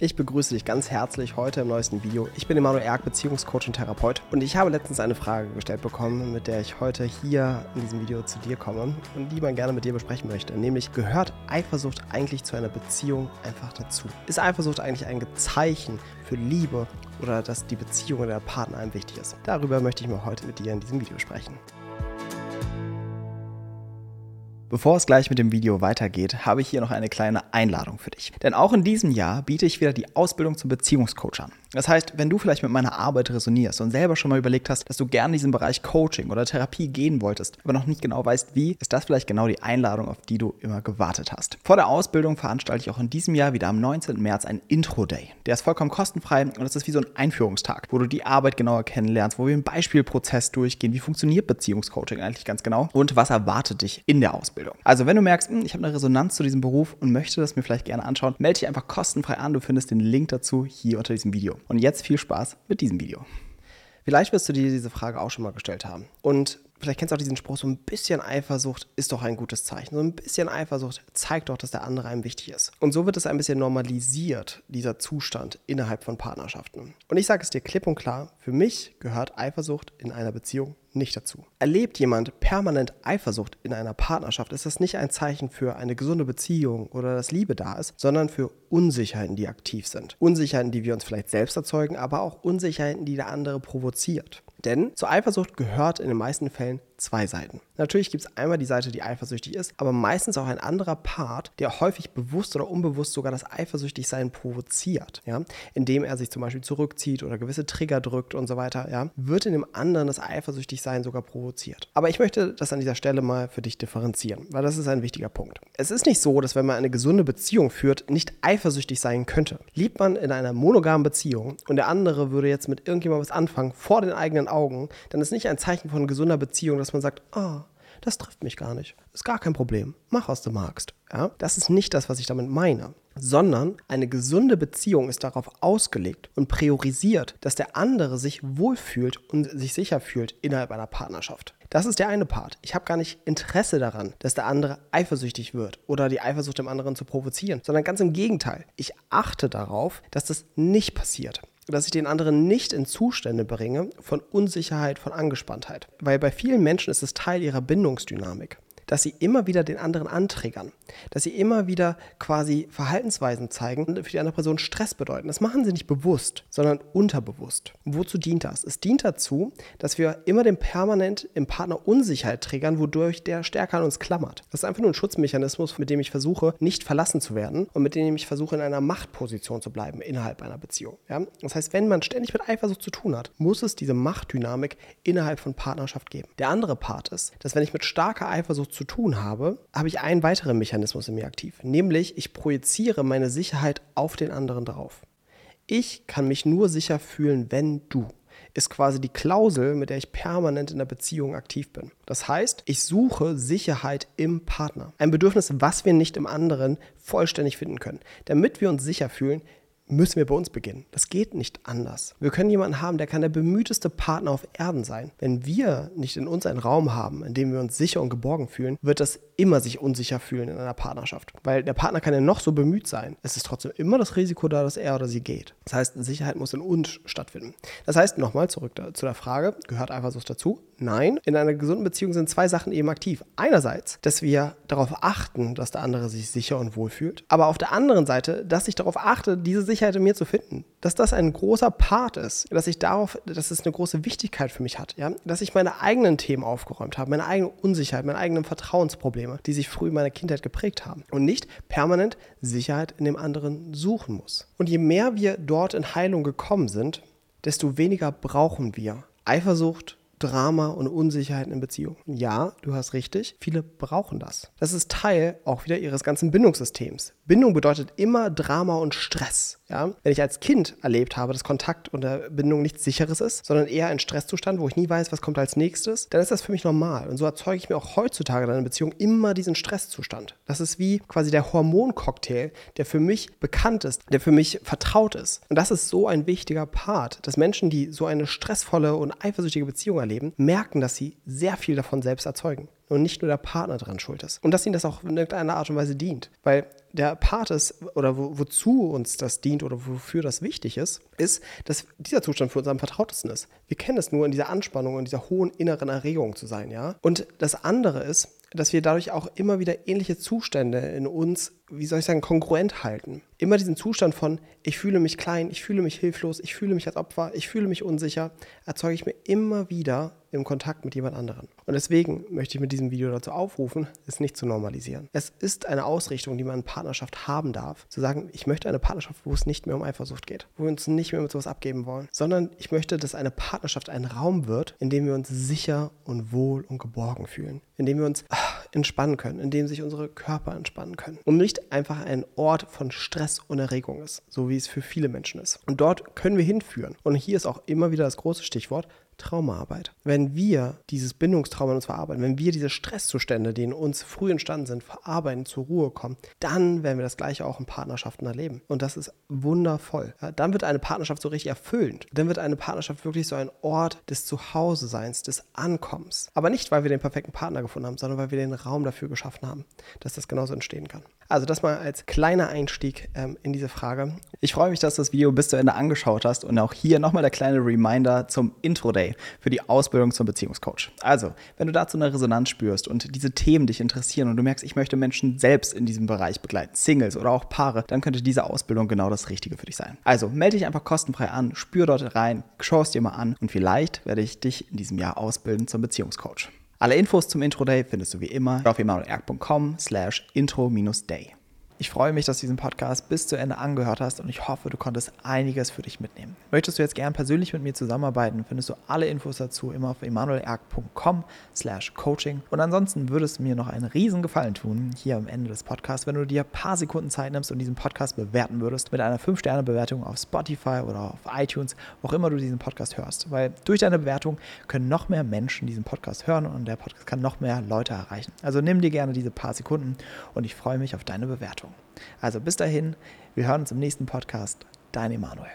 Ich begrüße dich ganz herzlich heute im neuesten Video. Ich bin Emanuel Erk, Beziehungscoach und Therapeut und ich habe letztens eine Frage gestellt bekommen, mit der ich heute hier in diesem Video zu dir komme und die man gerne mit dir besprechen möchte. Nämlich, gehört Eifersucht eigentlich zu einer Beziehung einfach dazu? Ist Eifersucht eigentlich ein Zeichen für Liebe oder dass die Beziehung oder der Partner einem wichtig ist? Darüber möchte ich mal heute mit dir in diesem Video sprechen. Bevor es gleich mit dem Video weitergeht, habe ich hier noch eine kleine Einladung für dich. Denn auch in diesem Jahr biete ich wieder die Ausbildung zum Beziehungscoach an. Das heißt, wenn du vielleicht mit meiner Arbeit resonierst und selber schon mal überlegt hast, dass du gerne in diesen Bereich Coaching oder Therapie gehen wolltest, aber noch nicht genau weißt, wie, ist das vielleicht genau die Einladung, auf die du immer gewartet hast. Vor der Ausbildung veranstalte ich auch in diesem Jahr wieder am 19. März einen Intro-Day. Der ist vollkommen kostenfrei und es ist wie so ein Einführungstag, wo du die Arbeit genauer kennenlernst, wo wir einen Beispielprozess durchgehen, wie funktioniert Beziehungscoaching eigentlich ganz genau und was erwartet dich in der Ausbildung. Also wenn du merkst, hm, ich habe eine Resonanz zu diesem Beruf und möchte das mir vielleicht gerne anschauen, melde dich einfach kostenfrei an. Du findest den Link dazu hier unter diesem Video. Und jetzt viel Spaß mit diesem Video. Vielleicht wirst du dir diese Frage auch schon mal gestellt haben. Und vielleicht kennst du auch diesen Spruch, so ein bisschen Eifersucht ist doch ein gutes Zeichen. So ein bisschen Eifersucht zeigt doch, dass der andere einem wichtig ist. Und so wird es ein bisschen normalisiert, dieser Zustand innerhalb von Partnerschaften. Und ich sage es dir klipp und klar, für mich gehört Eifersucht in einer Beziehung nicht dazu. Erlebt jemand permanent Eifersucht in einer Partnerschaft, ist das nicht ein Zeichen für eine gesunde Beziehung oder dass Liebe da ist, sondern für Unsicherheiten, die aktiv sind. Unsicherheiten, die wir uns vielleicht selbst erzeugen, aber auch Unsicherheiten, die der andere provoziert. Denn zur Eifersucht gehört in den meisten Fällen zwei Seiten. Natürlich gibt es einmal die Seite, die eifersüchtig ist, aber meistens auch ein anderer Part, der häufig bewusst oder unbewusst sogar das Eifersüchtigsein provoziert, ja, indem er sich zum Beispiel zurückzieht oder gewisse Trigger drückt und so weiter, ja, wird in dem anderen das Eifersüchtigsein sogar provoziert. Aber ich möchte das an dieser Stelle mal für dich differenzieren, weil das ist ein wichtiger Punkt. Es ist nicht so, dass wenn man eine gesunde Beziehung führt, nicht eifersüchtig sein könnte. Liebt man in einer monogamen Beziehung und der andere würde jetzt mit irgendjemandem was anfangen vor den eigenen Augen, dann ist nicht ein Zeichen von gesunder Beziehung, dass dass man sagt, ah, das trifft mich gar nicht. Ist gar kein Problem. Mach, was du magst. Ja? Das ist nicht das, was ich damit meine. Sondern eine gesunde Beziehung ist darauf ausgelegt und priorisiert, dass der andere sich wohlfühlt und sich sicher fühlt innerhalb einer Partnerschaft. Das ist der eine Part. Ich habe gar nicht Interesse daran, dass der andere eifersüchtig wird oder die Eifersucht dem anderen zu provozieren, sondern ganz im Gegenteil. Ich achte darauf, dass das nicht passiert dass ich den anderen nicht in Zustände bringe von Unsicherheit, von Angespanntheit. Weil bei vielen Menschen ist es Teil ihrer Bindungsdynamik dass sie immer wieder den anderen antriggern, dass sie immer wieder quasi Verhaltensweisen zeigen und für die andere Person Stress bedeuten. Das machen sie nicht bewusst, sondern unterbewusst. wozu dient das? Es dient dazu, dass wir immer den permanent im Partner Unsicherheit triggern, wodurch der stärker an uns klammert. Das ist einfach nur ein Schutzmechanismus, mit dem ich versuche, nicht verlassen zu werden und mit dem ich versuche, in einer Machtposition zu bleiben innerhalb einer Beziehung. Ja? Das heißt, wenn man ständig mit Eifersucht zu tun hat, muss es diese Machtdynamik innerhalb von Partnerschaft geben. Der andere Part ist, dass wenn ich mit starker Eifersucht zu tun habe, habe ich einen weiteren Mechanismus in mir aktiv, nämlich ich projiziere meine Sicherheit auf den anderen drauf. Ich kann mich nur sicher fühlen, wenn du ist quasi die Klausel, mit der ich permanent in der Beziehung aktiv bin. Das heißt, ich suche Sicherheit im Partner. Ein Bedürfnis, was wir nicht im anderen vollständig finden können. Damit wir uns sicher fühlen, müssen wir bei uns beginnen. Das geht nicht anders. Wir können jemanden haben, der kann der bemühteste Partner auf Erden sein. Wenn wir nicht in uns einen Raum haben, in dem wir uns sicher und geborgen fühlen, wird das immer sich unsicher fühlen in einer Partnerschaft. Weil der Partner kann ja noch so bemüht sein. Es ist trotzdem immer das Risiko da, dass er oder sie geht. Das heißt, Sicherheit muss in uns stattfinden. Das heißt, nochmal zurück zu der Frage, gehört Eifersucht dazu? Nein, in einer gesunden Beziehung sind zwei Sachen eben aktiv. Einerseits, dass wir darauf achten, dass der andere sich sicher und wohl fühlt, aber auf der anderen Seite, dass ich darauf achte, diese Sicherheit in mir zu finden. Dass das ein großer Part ist, dass ich darauf, dass es eine große Wichtigkeit für mich hat, ja? dass ich meine eigenen Themen aufgeräumt habe, meine eigene Unsicherheit, meine eigenen Vertrauensprobleme, die sich früh in meiner Kindheit geprägt haben und nicht permanent Sicherheit in dem anderen suchen muss. Und je mehr wir dort in Heilung gekommen sind, desto weniger brauchen wir Eifersucht, Drama und Unsicherheiten in Beziehungen. Ja, du hast richtig, viele brauchen das. Das ist Teil auch wieder ihres ganzen Bindungssystems. Bindung bedeutet immer Drama und Stress. Ja? Wenn ich als Kind erlebt habe, dass Kontakt und Bindung nichts Sicheres ist, sondern eher ein Stresszustand, wo ich nie weiß, was kommt als nächstes, dann ist das für mich normal. Und so erzeuge ich mir auch heutzutage in einer Beziehung immer diesen Stresszustand. Das ist wie quasi der Hormoncocktail, der für mich bekannt ist, der für mich vertraut ist. Und das ist so ein wichtiger Part, dass Menschen, die so eine stressvolle und eifersüchtige Beziehung erleben, merken, dass sie sehr viel davon selbst erzeugen. und nicht nur der Partner dran schuld ist. Und dass ihnen das auch in irgendeiner Art und Weise dient. Weil der Part ist, oder wo, wozu uns das dient oder wofür das wichtig ist, ist, dass dieser Zustand für uns am vertrautesten ist. Wir kennen es nur in dieser Anspannung, in dieser hohen inneren Erregung zu sein, ja. Und das andere ist, dass wir dadurch auch immer wieder ähnliche Zustände in uns, wie soll ich sagen, kongruent halten. Immer diesen Zustand von, ich fühle mich klein, ich fühle mich hilflos, ich fühle mich als Opfer, ich fühle mich unsicher, erzeuge ich mir immer wieder im Kontakt mit jemand anderem. Und deswegen möchte ich mit diesem Video dazu aufrufen, es nicht zu normalisieren. Es ist eine Ausrichtung, die man in Partnerschaft haben darf. Zu sagen, ich möchte eine Partnerschaft, wo es nicht mehr um Eifersucht geht, wo wir uns nicht mehr mit sowas abgeben wollen, sondern ich möchte, dass eine Partnerschaft ein Raum wird, in dem wir uns sicher und wohl und geborgen fühlen, in dem wir uns ach, entspannen können, in dem sich unsere Körper entspannen können und nicht einfach ein Ort von Stress und Erregung ist, so wie es für viele Menschen ist. Und dort können wir hinführen. Und hier ist auch immer wieder das große Stichwort Traumaarbeit. Wenn wir dieses Bindungstrauma in uns verarbeiten, wenn wir diese Stresszustände, die in uns früh entstanden sind, verarbeiten, zur Ruhe kommen, dann werden wir das gleiche auch in Partnerschaften erleben. Und das ist wundervoll. Ja, dann wird eine Partnerschaft so richtig erfüllend. Dann wird eine Partnerschaft wirklich so ein Ort des Zuhause-Seins, des Ankommens. Aber nicht, weil wir den perfekten Partner gefunden haben, sondern weil wir den Raum dafür geschaffen haben, dass das genauso entstehen kann. Also das mal als kleiner Einstieg ähm, in diese Frage. Ich freue mich, dass du das Video bis zu Ende angeschaut hast und auch hier nochmal der kleine Reminder zum Intro Day für die Ausbildung zum Beziehungscoach. Also, wenn du dazu eine Resonanz spürst und diese Themen dich interessieren und du merkst, ich möchte Menschen selbst in diesem Bereich begleiten, Singles oder auch Paare, dann könnte diese Ausbildung genau das Richtige für dich sein. Also, melde dich einfach kostenfrei an, spür dort rein, schau es dir mal an und vielleicht werde ich dich in diesem Jahr ausbilden zum Beziehungscoach. Alle Infos zum Intro Day findest du wie immer auf emanuelerg.com slash intro-day. Ich freue mich, dass du diesen Podcast bis zu Ende angehört hast und ich hoffe, du konntest einiges für dich mitnehmen. Möchtest du jetzt gern persönlich mit mir zusammenarbeiten, findest du alle Infos dazu immer auf emanuelerg.com slash coaching. Und ansonsten würdest du mir noch einen riesen Gefallen tun, hier am Ende des Podcasts, wenn du dir ein paar Sekunden Zeit nimmst und diesen Podcast bewerten würdest mit einer 5-Sterne-Bewertung auf Spotify oder auf iTunes, wo auch immer du diesen Podcast hörst. Weil durch deine Bewertung können noch mehr Menschen diesen Podcast hören und der Podcast kann noch mehr Leute erreichen. Also nimm dir gerne diese paar Sekunden und ich freue mich auf deine Bewertung. Also bis dahin, wir hören uns im nächsten Podcast. Dein Emanuel.